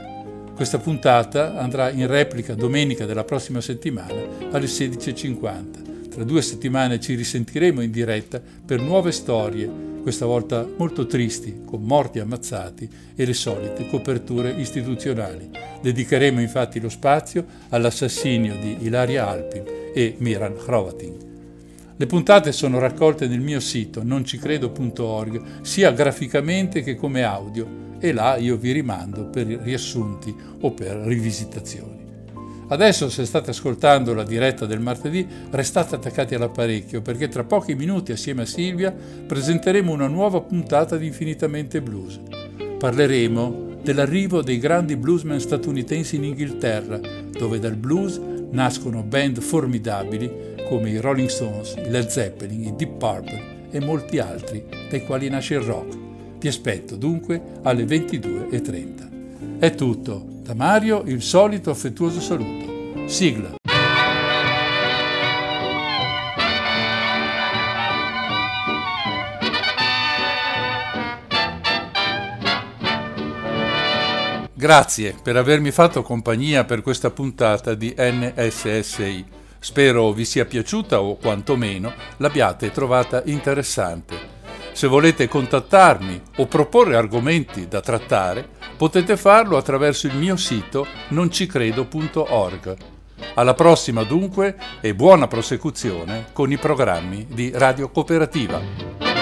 Speaker 1: Questa puntata andrà in replica domenica della prossima settimana alle 16.50. Tra due settimane ci risentiremo in diretta per nuove storie, questa volta molto tristi, con morti ammazzati e le solite coperture istituzionali. Dedicheremo infatti lo spazio all'assassinio di Ilaria Alpin e Miran Hrovatin. Le puntate sono raccolte nel mio sito noncicredo.org sia graficamente che come audio e là io vi rimando per riassunti o per rivisitazioni. Adesso se state ascoltando la diretta del martedì restate attaccati all'apparecchio perché tra pochi minuti assieme a Silvia presenteremo una nuova puntata di Infinitamente Blues. Parleremo dell'arrivo dei grandi bluesmen statunitensi in Inghilterra, dove dal blues nascono band formidabili come i Rolling Stones, i Led Zeppelin, i Deep Purple e molti altri, dai quali nasce il rock. Ti aspetto dunque alle 22.30. È tutto, da Mario il solito affettuoso saluto. Sigla. Grazie per avermi fatto compagnia per questa puntata di NSSI. Spero vi sia piaciuta o quantomeno l'abbiate trovata interessante. Se volete contattarmi o proporre argomenti da trattare, potete farlo attraverso il mio sito noncicredo.org. Alla prossima dunque e buona prosecuzione con i programmi di Radio Cooperativa.